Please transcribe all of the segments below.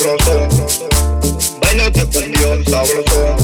sabroso. Bailate cumbión sabroso.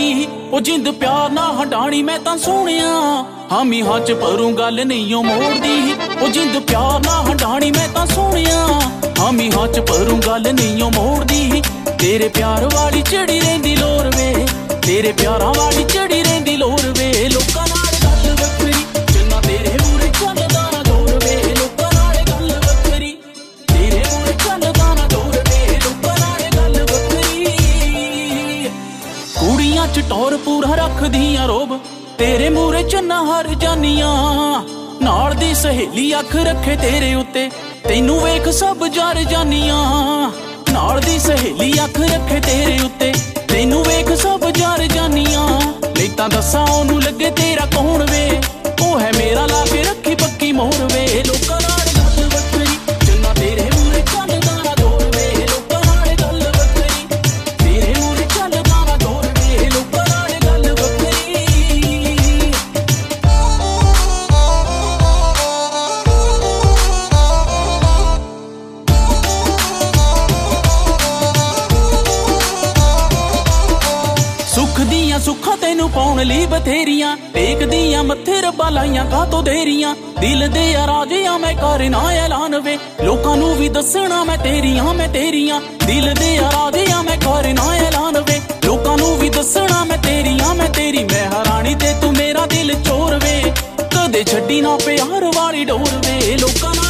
ਅੱਗੇ ਬੋਲਦੀ ਉਹ ਜਿੰਦ ਪਿਆਰ ਨਾ ਹਟਾਣੀ ਮੈਂ ਤਾਂ ਸੋਹਣਿਆ ਹਾਮੀ ਹੱਥ ਭਰੂ ਗੱਲ ਨਹੀਂ ਓ ਮੋੜਦੀ। ਉਹ ਜਿੰਦ ਪਿਆਰ ਨਾ ਹਟਾਣੀ ਮੈਂ ਤਾਂ ਸੋਹਣਿਆ ਹਾਮੀ ਹੱਥ ਭਰੂ ਗੱਲ ਨਹੀਂ ਓ ਮੋੜਦੀ। ਤੇਰੇ ਪਿਆਰ ਵਾਲੀ ਚੜੀ ਰਹਿੰਦੀ ਲੋਰ ਵੇ। ਤੇਰੇ ਪਿਆਰਾਂ ਵਾਲੀ ਚੜੀ ਰਹਿੰਦੀ ਲੋਰ ਰੱਖਦੀਆਂ ਰੋਬ, ਤੇਰੇ ਮੂਰੇ ਚੰਨਾ ਹਰ ਜਾਨੀਆਂ। ਨਾਲ ਦੀ ਸਹੇਲੀ ਅੱਖ ਰੱਖੇ ਤੇਰੇ ਉੱਤੇ, ਤੈਨੂੰ ਵੇਖ ਸਭ ਜਰ ਜਾਨੀਆਂ। ਨਾਲ ਦੀ ਸਹੇਲੀ ਅੱਖ ਰੱਖੇ ਤੇਰੇ ਉੱਤੇ, ਤੈਨੂੰ ਵੇਖ ਸਭ ਜਰ ਜਾਨੀਆਂ। ਨਹੀਂ ਤਾਂ ਦੱਸਾਂ ਉਹਨੂੰ ਲੱਗੇ ਤੇਰਾ ਕੌਣ ਵੇ? ਉਹ ਹੈ ਮੇਰਾ ਲਾ ਕੇ ਰੱਖੀ ਪੱਕੀ ਮੋਹਰ ਵੇ। ਲੋਕਾਂ ਲਈ ਬਥੇਰੀਆਂ ਟੇਕਦੀਆਂ ਮੱਥੇ ਰੱਬਾ ਲਾਈਆਂ ਕਾ ਤੋ ਦੇਰੀਆਂ। ਦਿਲ ਦੇ ਰਾਜਿਆਂ ਮੈਂ ਕਰਨਾ ਐਲਾਨ ਵੇ, ਲੋਕਾਂ ਨੂੰ ਵੀ ਦੱਸਣਾ ਮੈਂ ਤੇਰੀਆਂ ਮੈਂ ਤੇਰੀਆਂ। ਦਿਲ ਦੇ ਰਾਜਿਆਂ ਮੈਂ ਕਰਨਾ ਐਲਾਨ ਵੇ, ਲੋਕਾਂ ਨੂੰ ਵੀ ਦੱਸਣਾ ਮੈਂ ਤੇਰੀਆਂ, ਮੈਂ ਤੇਰੀ ਮੈਂ ਹਰਾਣੀ ਤੇ ਤੂੰ ਮੇਰਾ ਦਿਲ ਚੋਰ ਵੇ। ਕਦੇ ਛੱਡੀ ਨਾ ਪਿਆਰ ਵਾਲੀ ਡੋਰ ਵੇ, ਲੋਕਾਂ ਨਾਲ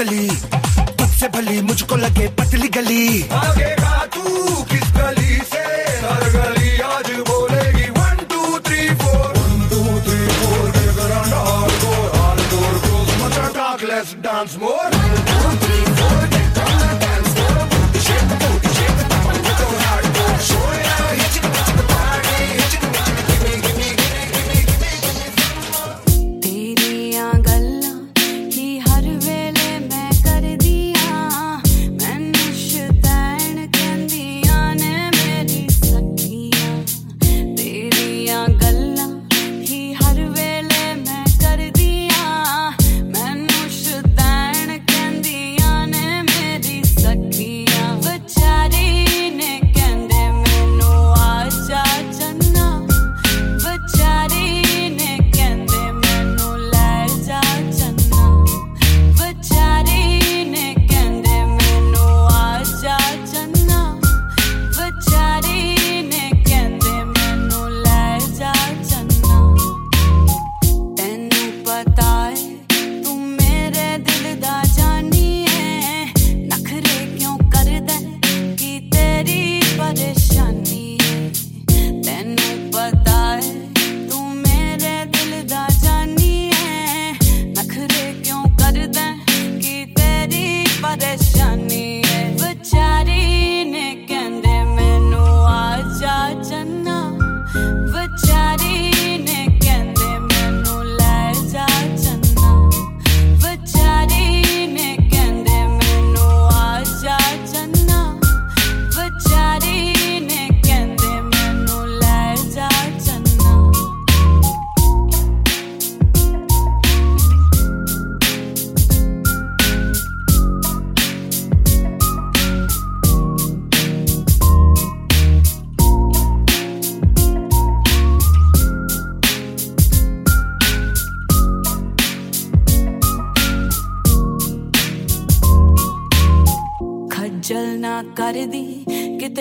चंपकली तुझसे भली, मुझको लगे पतली गली। भागेगा तू किस गली से? हर गली आज बोलेगी one two three four one two three four dance dance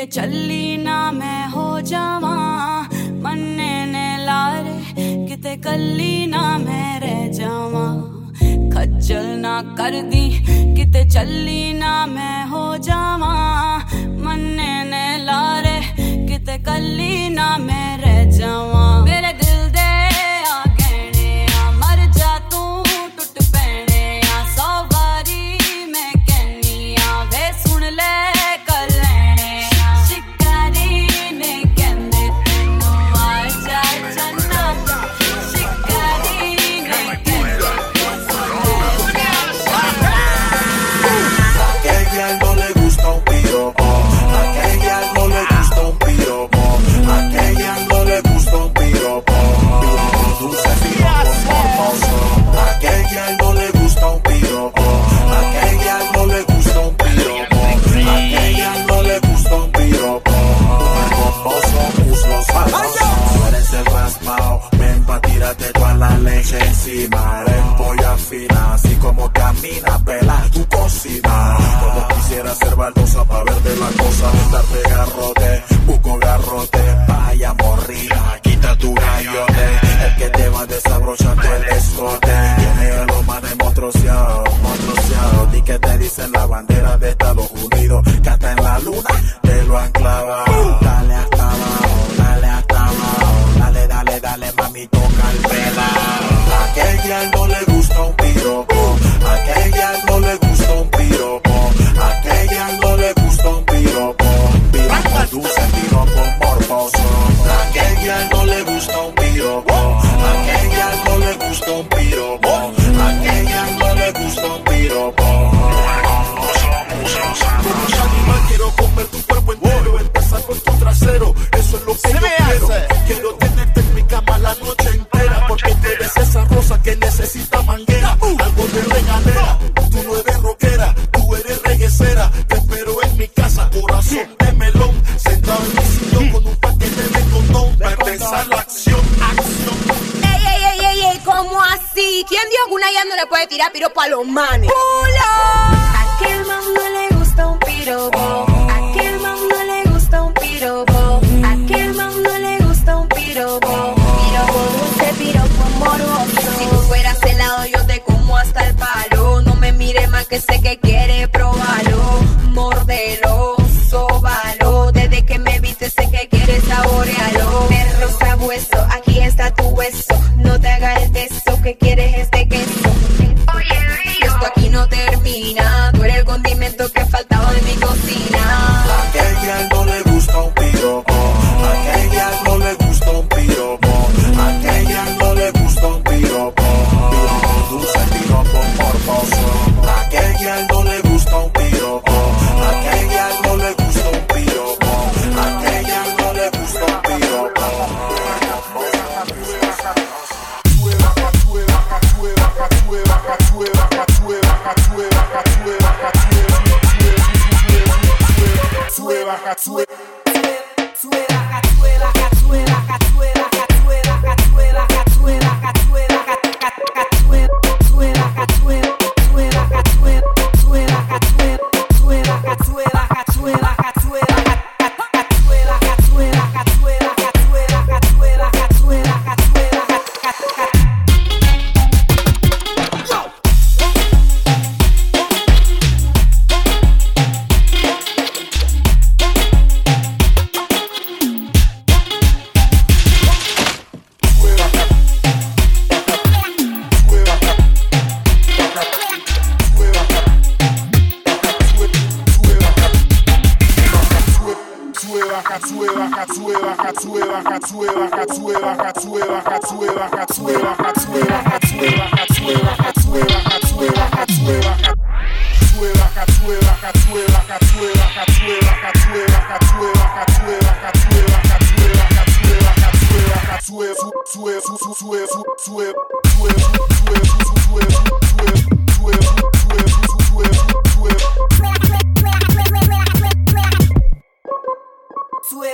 echarle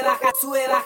Suela,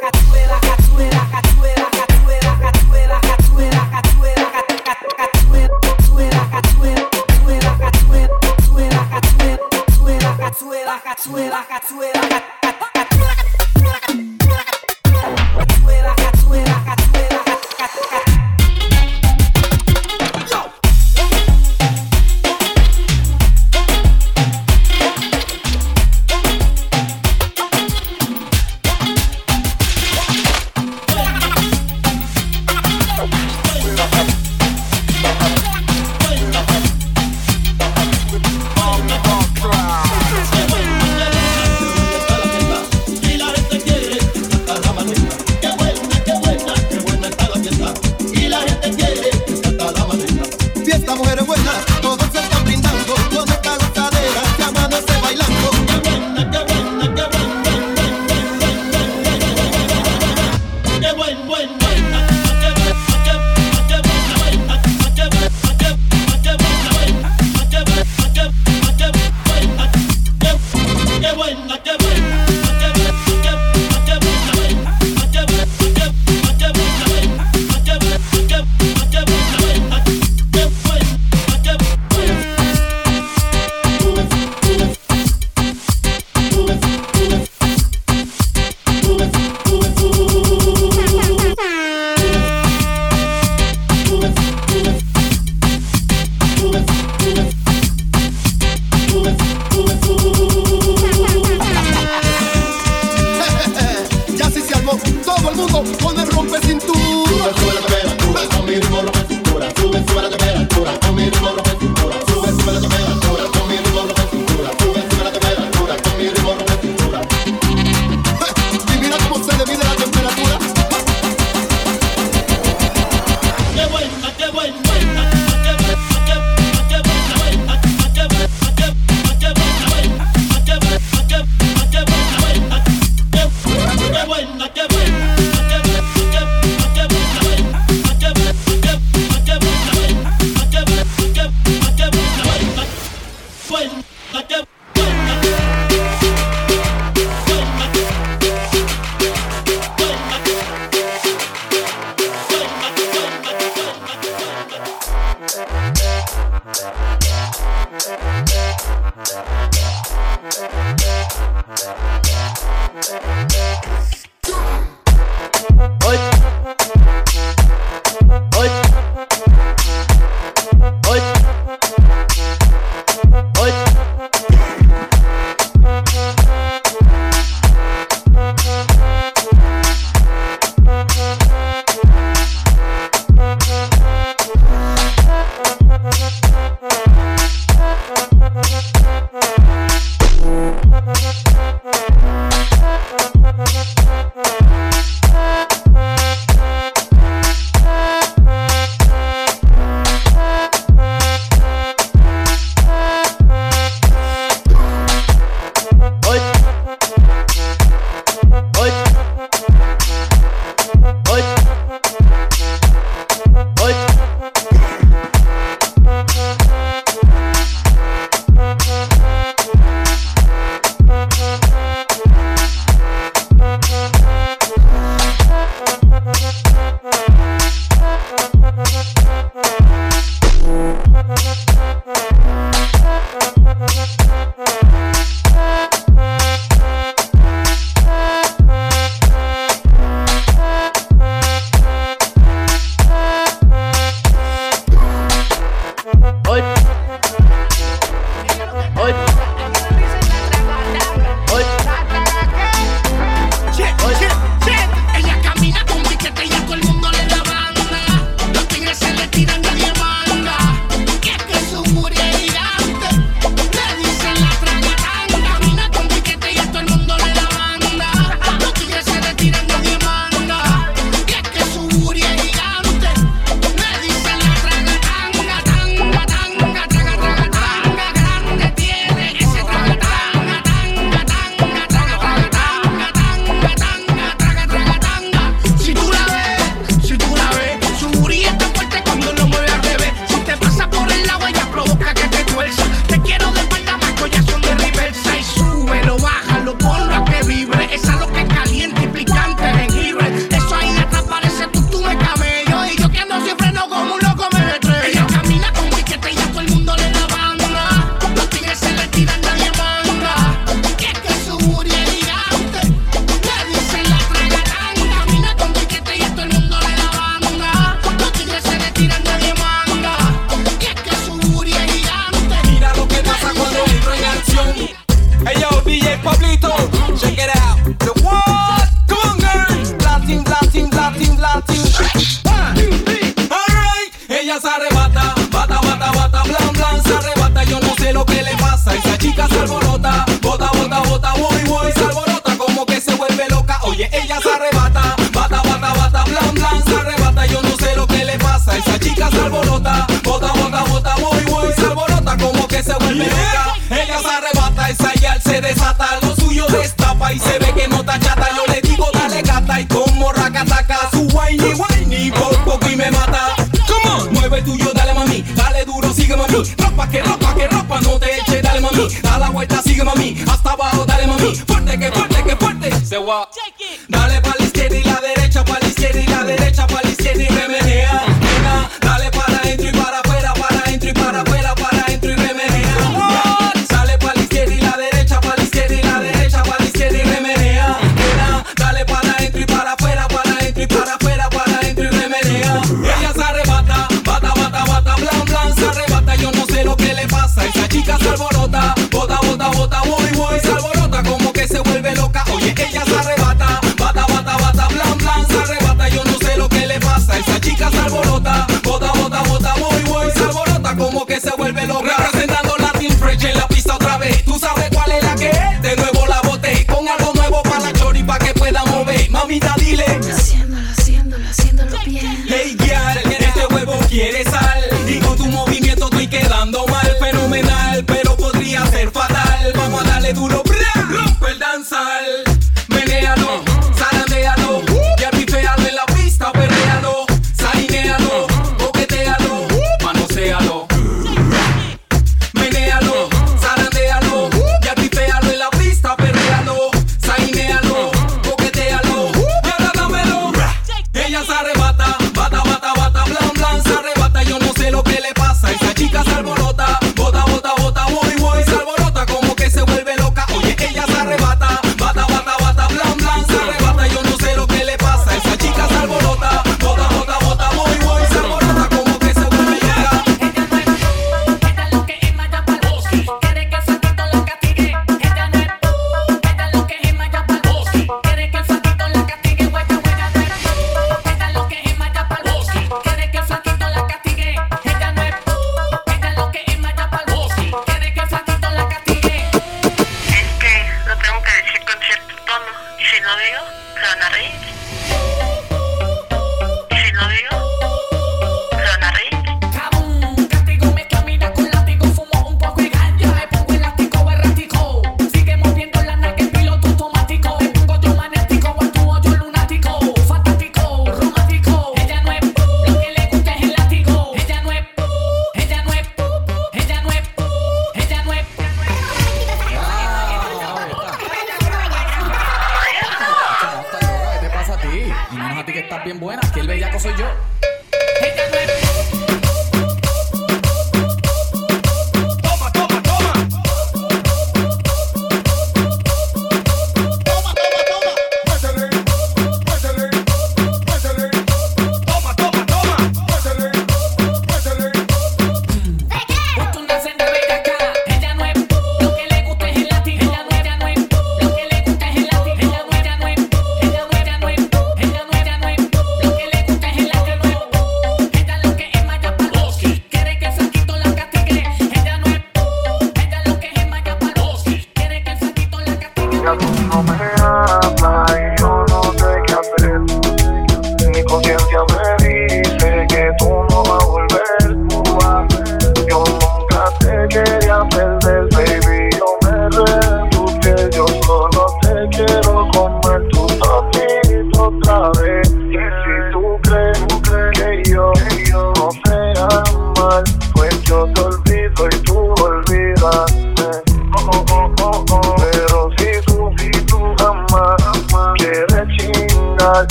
Ella se arrebata, esa yal se desata, lo suyo destapa y se ve que no está. Yo le digo dale gata y como racataca, su whiny whiny por poco y me mata. Come on, mueve tuyo, dale mami, dale duro, sigue mami. Ropa que ropa que ropa, no te eche, dale mami. Da la vuelta, sigue mami, hasta abajo, dale mami. Fuerte que fuerte que fuerte, se va.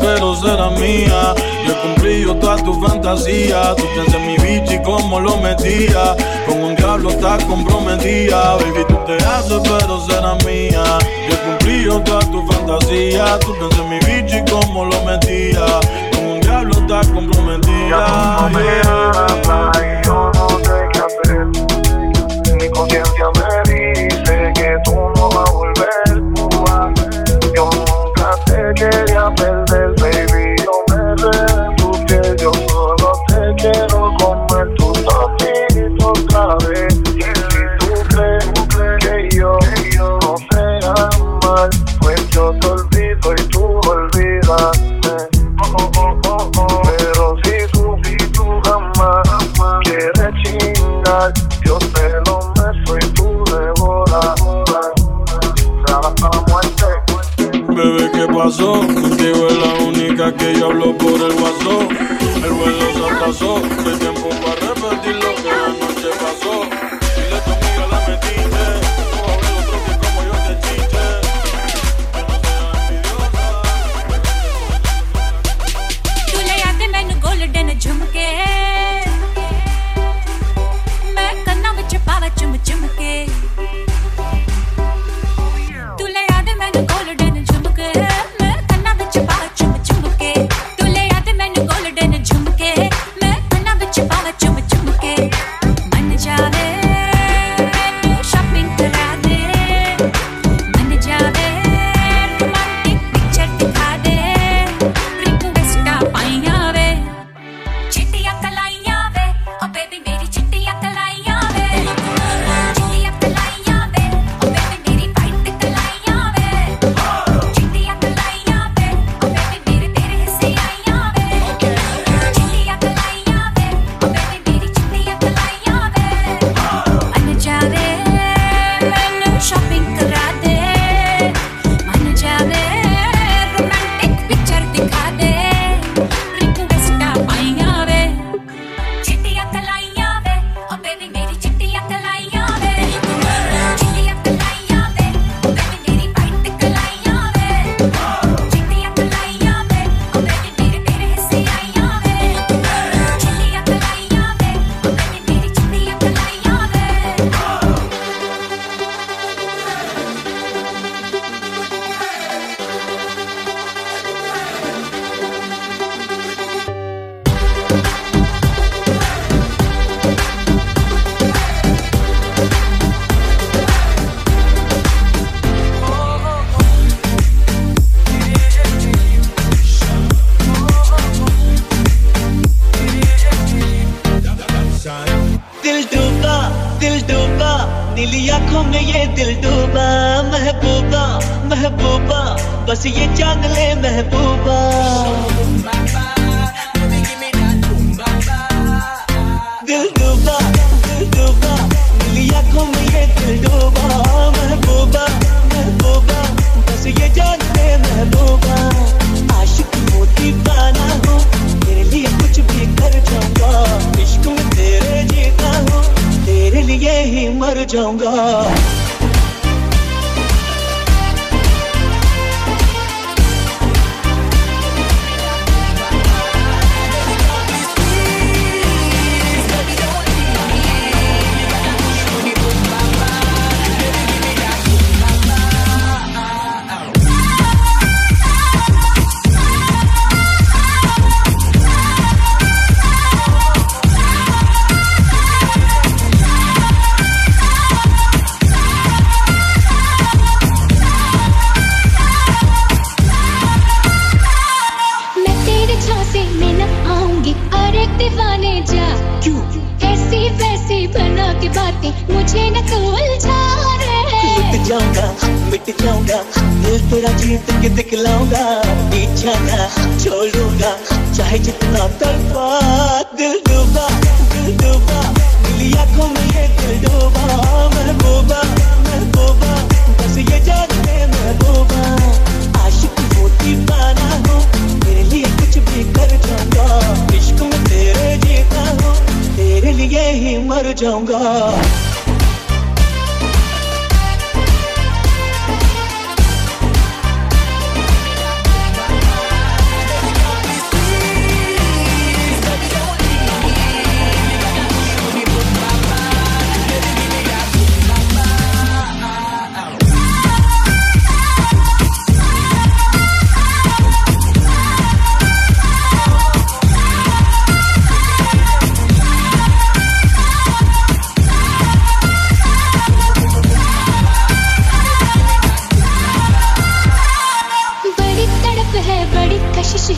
pero será mía. Yo cumplí yo toda tu fantasía. Tú pensé mi bicho y cómo lo metía. Con un diablo estás comprometida. Baby, tú te haces, pero será mía. Yo cumplí yo toda tu fantasía. Tú pensé mi bicho y cómo lo metía. Con un diablo estás comprometida. की बातें मुझे न तू जाऊँगा, मिट जाऊँगा, दिल तेरा जीत के दिखलाऊँगा, पीछा ना छोड़ूँगा, चाहे जितना तड़पा, दिल डूबा दिल डूबा, दिल आँखों में ये दिल डूबा, महबूबा महबूबा, बस ये जाते में महबूबा। आशिक होती पाना हूँ, मेरे लिए कुछ भी कर जाऊँगा। लिए ही मर जाऊँगा।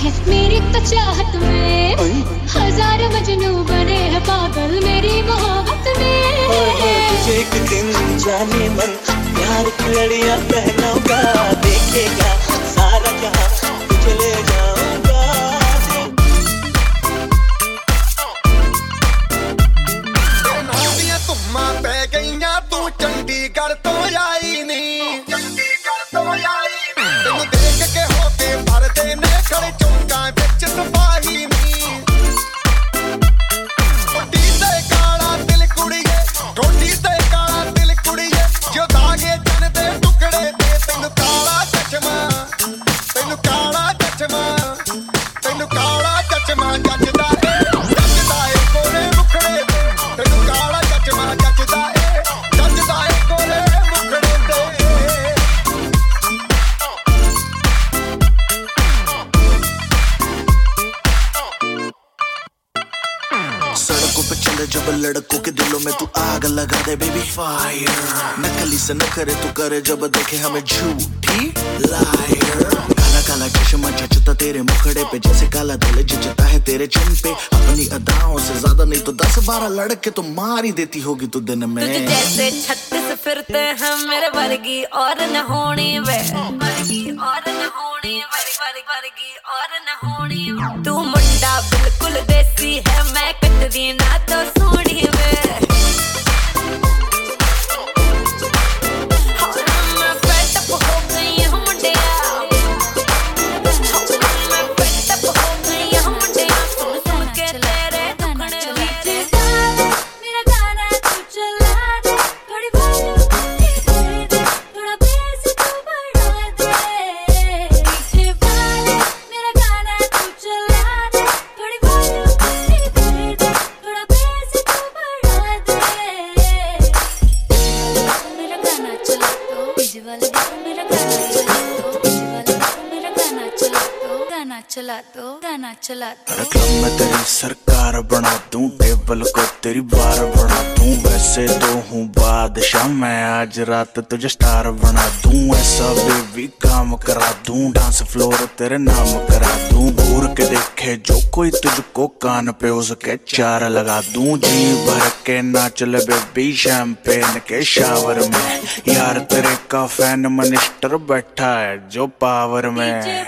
है मेरी तो चाहत में। हज़ार मजनू बने हैं पागल मेरी मोहब्बत में। एक दिन जाने मन प्यार की लड़ियाँ पहनूँगा देखेगा सारा जहाँ तुझे दे बेबी फायर नकली से न करे तू करे जब देखे हमें झूठी लायर काला काला चश्मा जचता तेरे मुखड़े पे, जैसे काला दिल जचता है तेरे चिन पे. अपनी अदाओं से ज़्यादा नहीं तो दस बारह लड़के तो मार ही देती होगी तू दिन में. तुझे जैसे छत्तीस फिरते हैं मेरे वर्गी, और न होनी वे. और न होनी वर्गी और न होनी। तू मुंडा बिल्कुल देसी है, मैं कटदी ना तो सोनी वे. गाना चला तो। क्लब में तेरी सरकार बना दूँ टेबल को तेरी बार बना दूँ। वैसे तो हूँ बादशाह मैं आज रात तुझे स्टार बना दूँ। ऐसा बेबी काम करा दूँ डांस फ्लोर तेरे नाम करा दूँ। घूर के देखे जो कोई तुझको कान पे उसके चार लगा दूँ। जी भर के नाच ले बेबी शैम्पेन के शावर में। यार तेरे का फ़ैन मिनिस्टर बैठा है जो पावर में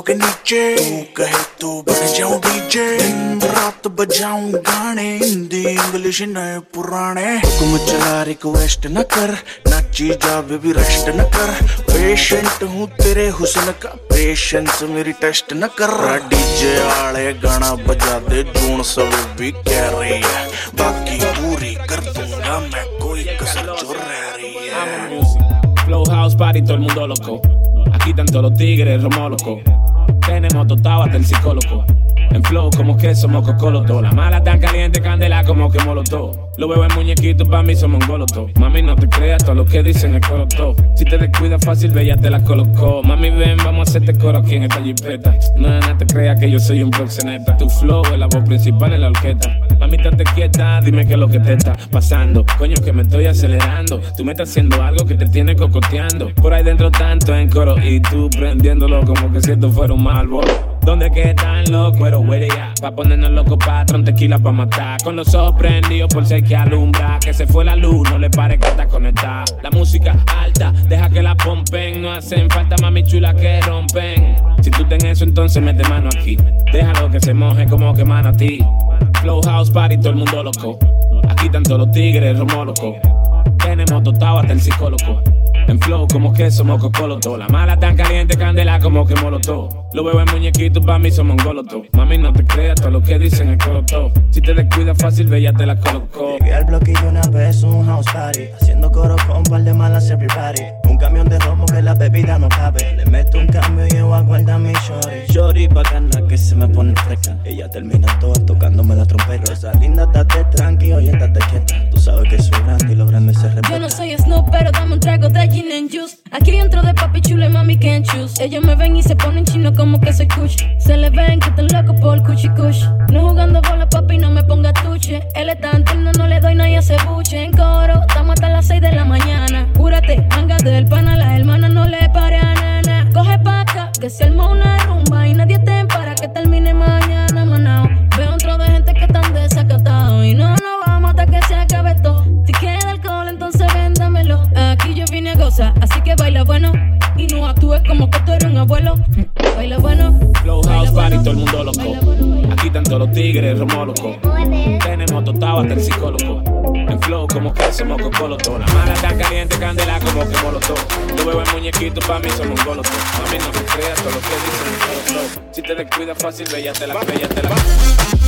रखूँ जूतों के नीचे। तू कहे तो बन जाऊँ डीजे रात बजाऊं गाने। हिंदी इंग्लिश नए पुराने। हुक्म चला रिक्वेस्ट न कर। नाची जा बेबी रेस्ट न कर। पेशेंट हूँ तेरे हुस्न का। पेशेंस मेरी टेस्ट न कर। डीजे वाले गाना बजा दे जून सब भी कह रही है। बाकी पूरी कर दूँगा मैं कोई कसर जो रह रही है। Flow House Party, todo el mundo loco. Aquí están todos los tigres, romo loco. Tenemos tostado hasta el psicólogo. En flow como que somos cocoloto. La mala tan caliente, candela como que molotó. Lo veo en muñequito, pa' mí somos mongoloto. Mami, no te creas todo lo que dicen es coloto. Si te descuidas fácil, bella te la colocó. Mami, ven, vamos a hacerte coro aquí en esta jipeta. No te creas que yo soy un proxeneta. Tu flow es la voz principal en la orquesta. Mami, estate quieta, dime qué es lo que te está pasando. Coño, que me estoy acelerando. Tú me estás haciendo algo que te tiene cocoteando. Por ahí dentro tanto en coro y tú prendiéndolo como que si esto fuera un malvo. ¿Dónde que están los cueros, güey, ya? Pa' ponernos locos, patrón, tequila pa' matar. Con los ojos prendidos por ser que alumbra. Que se fue la luz, no le pare que está conectada. La música alta, deja que la pompen. No hacen falta mami chula que rompen. Si tú ten eso, entonces mete mano aquí. Déjalo que se moje como que mano a ti. Flow House Party, todo el mundo loco. Aquí todos los tigres, romo loco. Tenemos totado hasta el psicólogo. En flow como queso, moco coloto. La mala tan caliente, candela como que molotó. Lo veo en muñequito, pa' mí somos goloto. Mami, no te creas todo lo que dicen el coloto. Si te descuidas fácil, ve, ya te la colocó. Llegué al bloquillo una vez, un house party. Haciendo coro con un par de malas everybody. Un camión de romo que la bebida no cabe. Le meto un cambio y yo aguarda mi shorty. Shorty bacana que se me pone fresca. Ella termina toda tocándome la trompeta. Esa linda, date tranqui, oye, date quieta. Tú sabes que soy grande y lo grande se repite. Yo no soy Snoop, pero dame un trago de gin and juice. Aquí entro de papi chulo y mami can't choose. Ellos me ven y se ponen chino como que soy kush. Se le ven que están locos por cuchi kush. No jugando bola, papi, no me ponga tuche. Él es tan tierno, no le doy nadie ese buche. En coro, estamos hasta las 6 de la mañana. Cúrate, manga del pana, la hermana no le pare a nana. Coge paca, que se armó una rumba y nadie te para que termine mañana, Yo a así que baila bueno. Y no actúes como que tú eres un abuelo. Baila bueno. Flow House Party, todo el mundo loco. Aquí están todos los tigres, romo loco. Tenemos totado hasta el psicólogo. En flow como queso, moco coloto. La mala tan caliente, candela como que molotó. Lo veo en muñequito, pa' mí somos golotos. Mami, no te creas todo lo que dicen el flow. Si te descuidas fácil, ve, ya te la, ve, ya te la.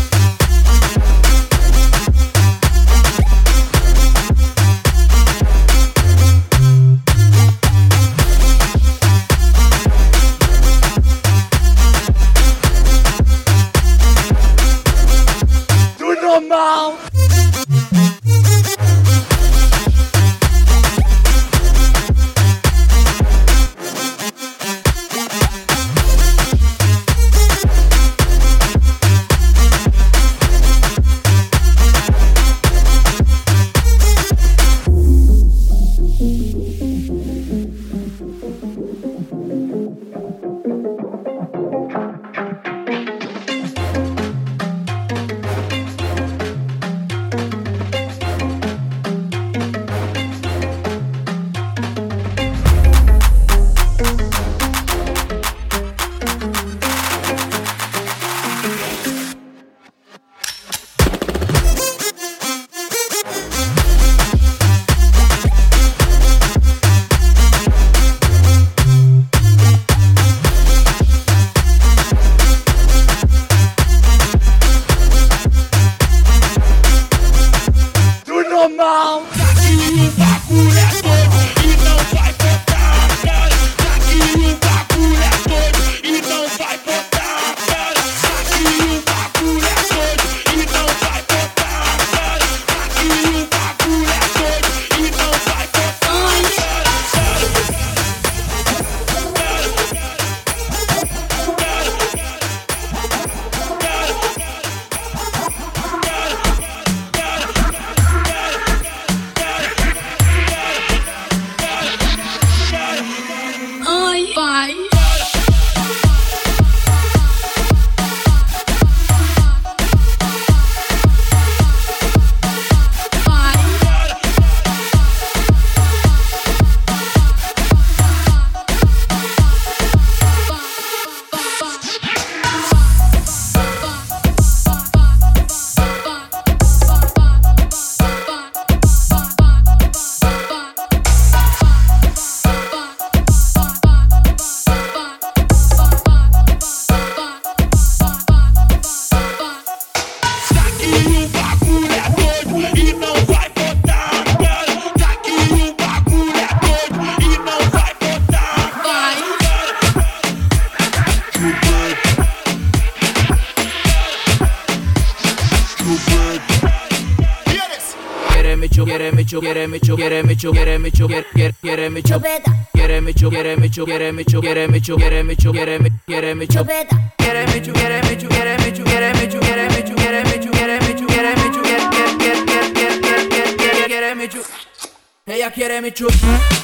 Quiere mi chu, quiere mi chu, quiere mi chu, quiere mi quiere mi chu. Quiere mi chu, quiere mi chu, quiere mi chu, quiere mi chu, quiere mi chu, quiere mi chu, quiere mi chu, quiere mi chu, quiere quiere quiere quiere quiere quiere quiere mi chu. Ella quiere mi chu.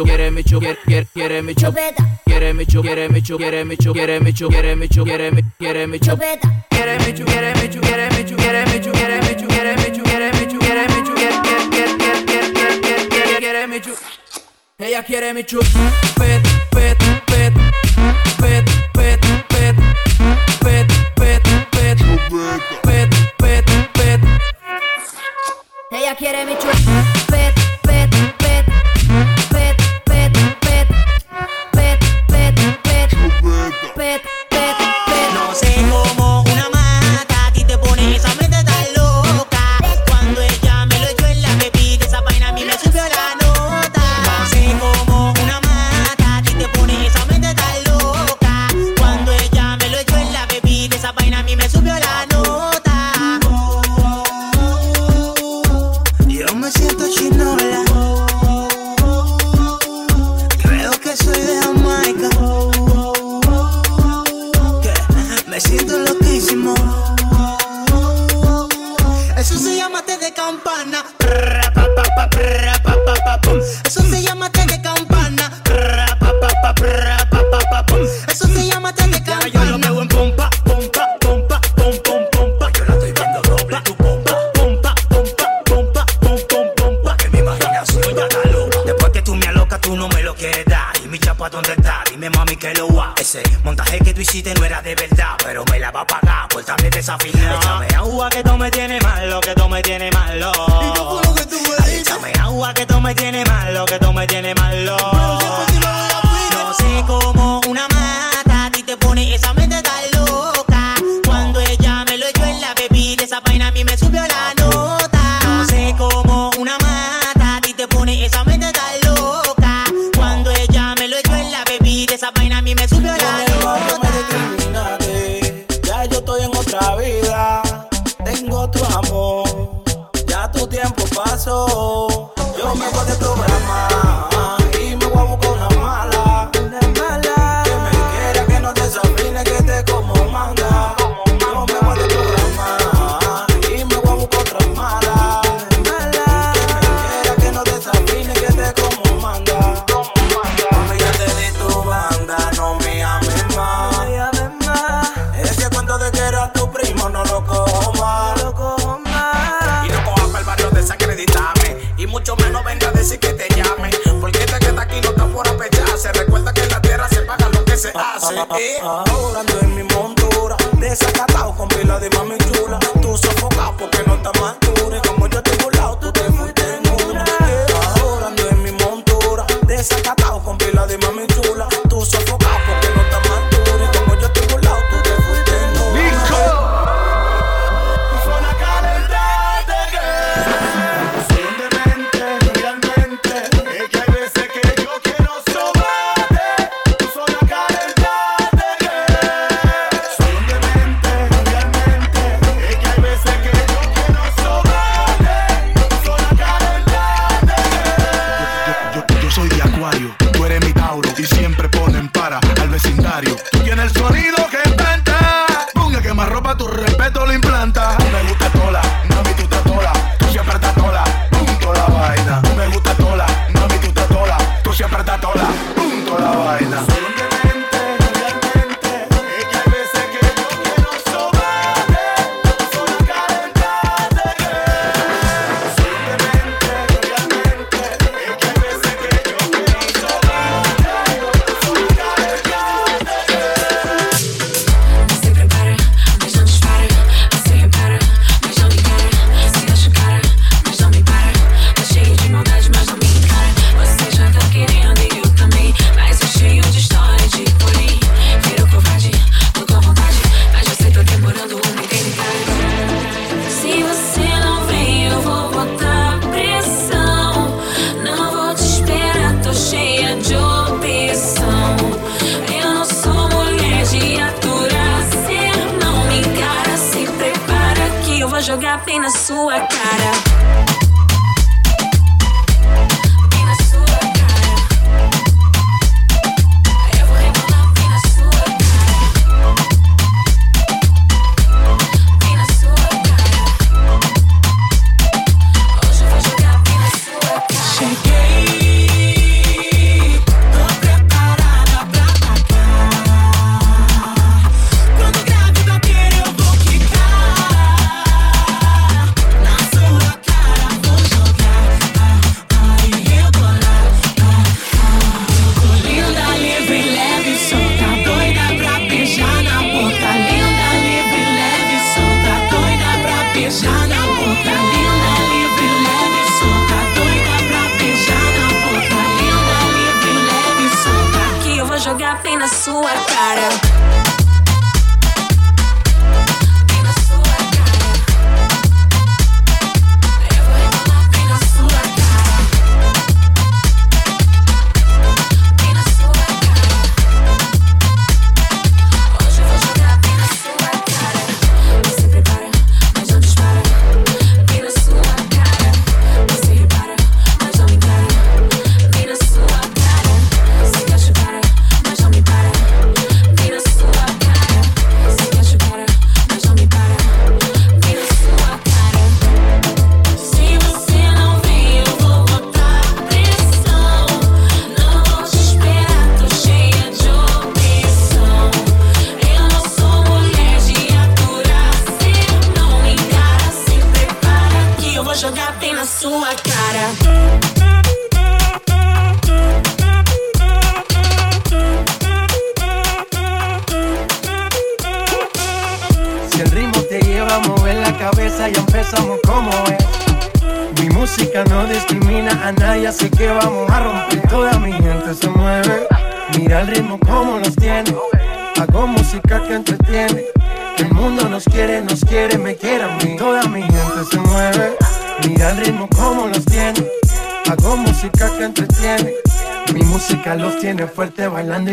quiere mi chup, quiere, quiere mi chup, quiere mi chup, quiere mi quiere mi quiere mi quiere mi chup, quiere mi, quiere mi quiere mi quiere mi quiere mi quiere mi quiere mi quiere mi quiere mi quiere mi quiere quiere quiere quiere quiere quiere mi ella quiere mi pet, pet.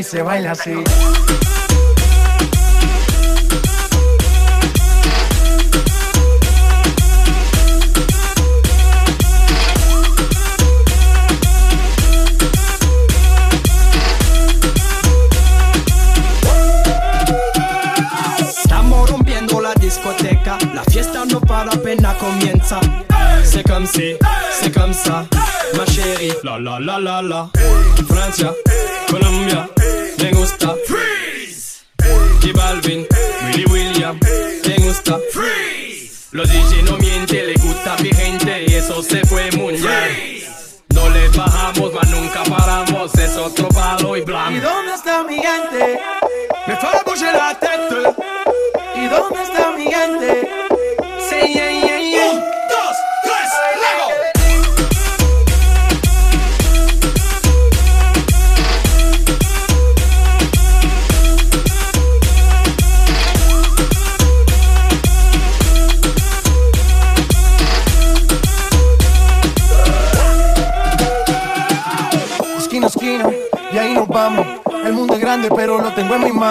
Se baila así. DJ no mienten, le gusta a mi gente y eso se fue mundial. No le bajamos, mas nunca paramos, es otro palo y ¿Y blanco. dónde está mi gente? Me fue bouger la tête. ¿Y dónde está mi gente? Yeah, yeah.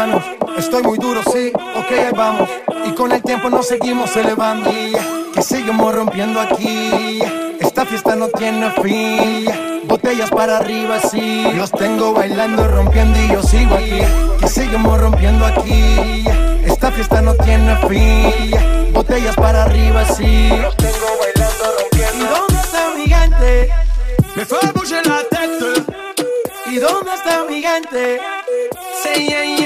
Manos. Estoy muy duro, sí, ok, ahí vamos. Y con el tiempo nos seguimos elevando. Que seguimos rompiendo aquí. Esta fiesta no tiene fin. Botellas para arriba, sí. Los tengo bailando, rompiendo y yo sigo aquí. Que seguimos rompiendo aquí. Esta fiesta no tiene fin. Botellas para arriba, sí. Los tengo bailando, rompiendo. ¿Y dónde está mi gente? Me fue bouger la tête. ¿Y dónde está mi gente? Say yeah,